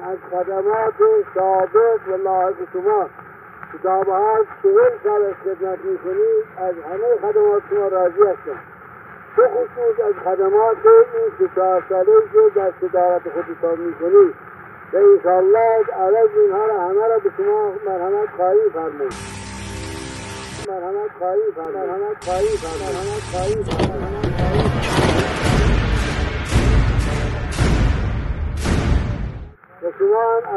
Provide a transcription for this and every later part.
از خدمات ثابت و لاحق شما. کتاب ها چهل سال از خدمت می‌کنید از همه خدمات شما راضی هستم. به خصوص از خدمات این سه چهار ساله که در صدارت خودتان می‌کنید. و انشاءالله عوض اینها را همه را به شما مرحمت خواهی فرمود. مرحمت خواهی فرمود. مرحمت خواهی فرمود. مرحمت خواهی فرمود.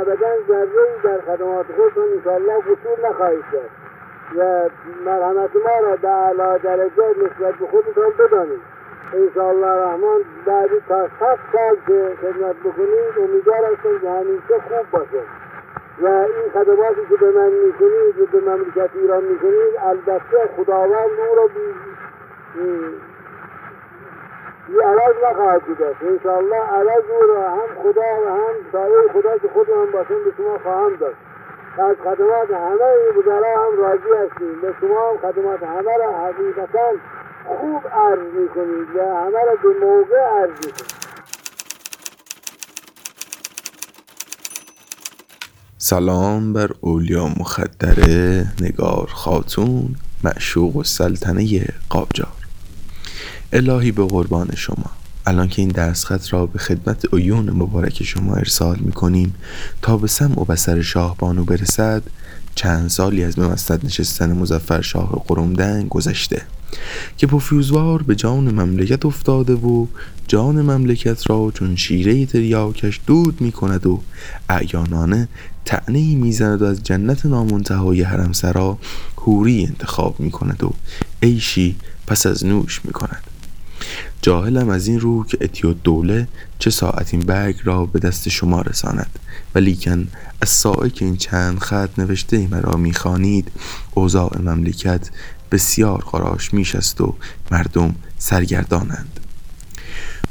ابدا ذره در خدمات خودتون انشاءالله قصور نخواهید کرد و مرحمت ما را به اعلی درجه نسبت به خودتان بدانید. انشاءالله رحمان بعدی تا صد سال که خدمت بکنید امیدوار هستم که همیشه خوب باشه. و این خدماتی که به من می‌کنید و به مملکت ایران می‌کنید البته خداوند او را بی بی عوض نخواهد بود. انشاءالله عوض او را هم خدا و هم سایه خدا که خود من باشم به شما خواهم داد. از خدمات همه وزرا هم راضی هستیم. به شما هم خدمات همه را حقیقتا خوب عرض می‌کنید و همه را به موقع عرض می‌کنید سلام بر اولیا مخدره نگار خاتون معشوق و سلطنه قاجار الهی به قربان شما. الان که این دستخط را به خدمت عیون مبارک شما ارسال می‌کنیم تا به سمع و بسر شاه بانو برسد چند سالی از به مسند نشستن مزفر شاه قرومدنگ گذشته که پفیوزوار به جان مملکت افتاده و جان مملکت را چون شیره تریاکش دود می کند و اعیانانه تعنی می‌زند و از جنت نامنتهای حرم سرا حوری انتخاب می کند و عیشی پس از نوش می کند جاهلم از این رو که اتیو دوله چه ساعت این برگ را به دست شما رساند. ولیکن از ساعه که این چند خط نوشته مرا می‌خوانید اوضاع مملکت بسیار خراش میشست و مردم سرگردانند.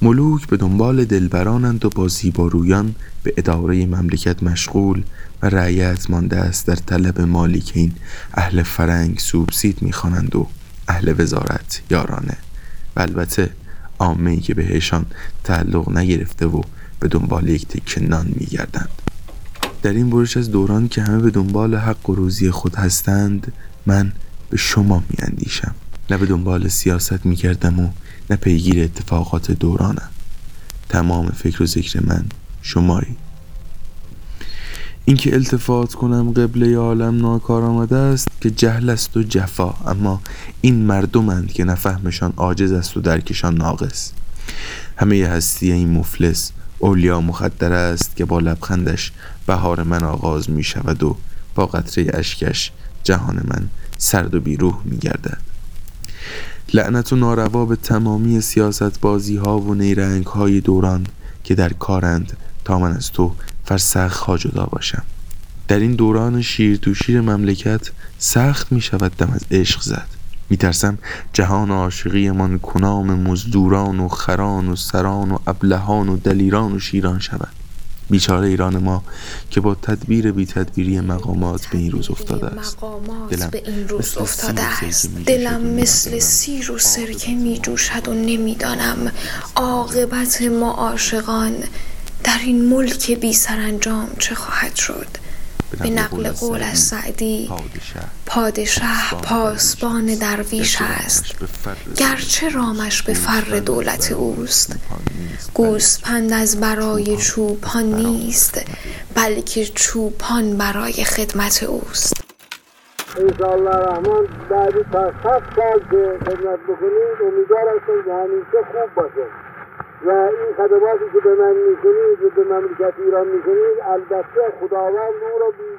ملوک به دنبال دلبرانند و با زیبارویان به اداره مملکت مشغول و رعیت مانده است در طلب مالی که این اهل فرنگ سوبسید می‌خوانند و اهل وزارت یارانه. و البته عامه که بهشان تعلق نگرفته و به دنبال یک تکه نان میگردند. در این برش از دوران که همه به دنبال حق و روزی خود هستند من به شما میاندیشم. نه به دنبال سیاست میگردم و نه پیگیر اتفاقات دورانم. تمام فکر و ذکر من شمایی اینکه التفات کنم قبله عالم ناکار آمده است که جهل است و جفا اما این مردمند که نفهمشان عاجز است و درکشان ناقص. همه هستی این مفلس اولیا مخدر است که با لبخندش بهار من آغاز می شود و با قطره اشکش جهان من سرد و بیروح می گردد. لعنت و ناروا به تمامی سیاست بازی ها و نیرنگ های دوران که در کارند تا من از تو فرسخ ها جدا باشم. در این دوران شیر تو شیر مملکت سخت می شود دم از عشق زد. می ترسم جهان عاشقی من کنام مزدوران و خران و سران و ابلهان و دلیران و شیران شود. بیچاره ایران ما که با تدبیر بی تدبیری مقامات به این روز افتاده است. دلم به این روز افتاده است. دلم مثل سیر و سرکه می جوشد و نمی‌دانم. عاقبت ما عاشقان در این ملک بی سرانجام چه خواهد شد؟ به نقل قول از سعدی پادشه پاسبان درویش است. گرچه رامش به فر دولت اوست. گوسپند از برای چوپان نیست بلکه چوپان برای خدمت اوست. انشاءالله رحمان بعدی تا صد سال که خدمت بکنید امیدوار هستم که همیشه خوب باشه. و این خدماتی که به من می‌کنید و به مملکت ایران می‌کنید البته خداوند او را بی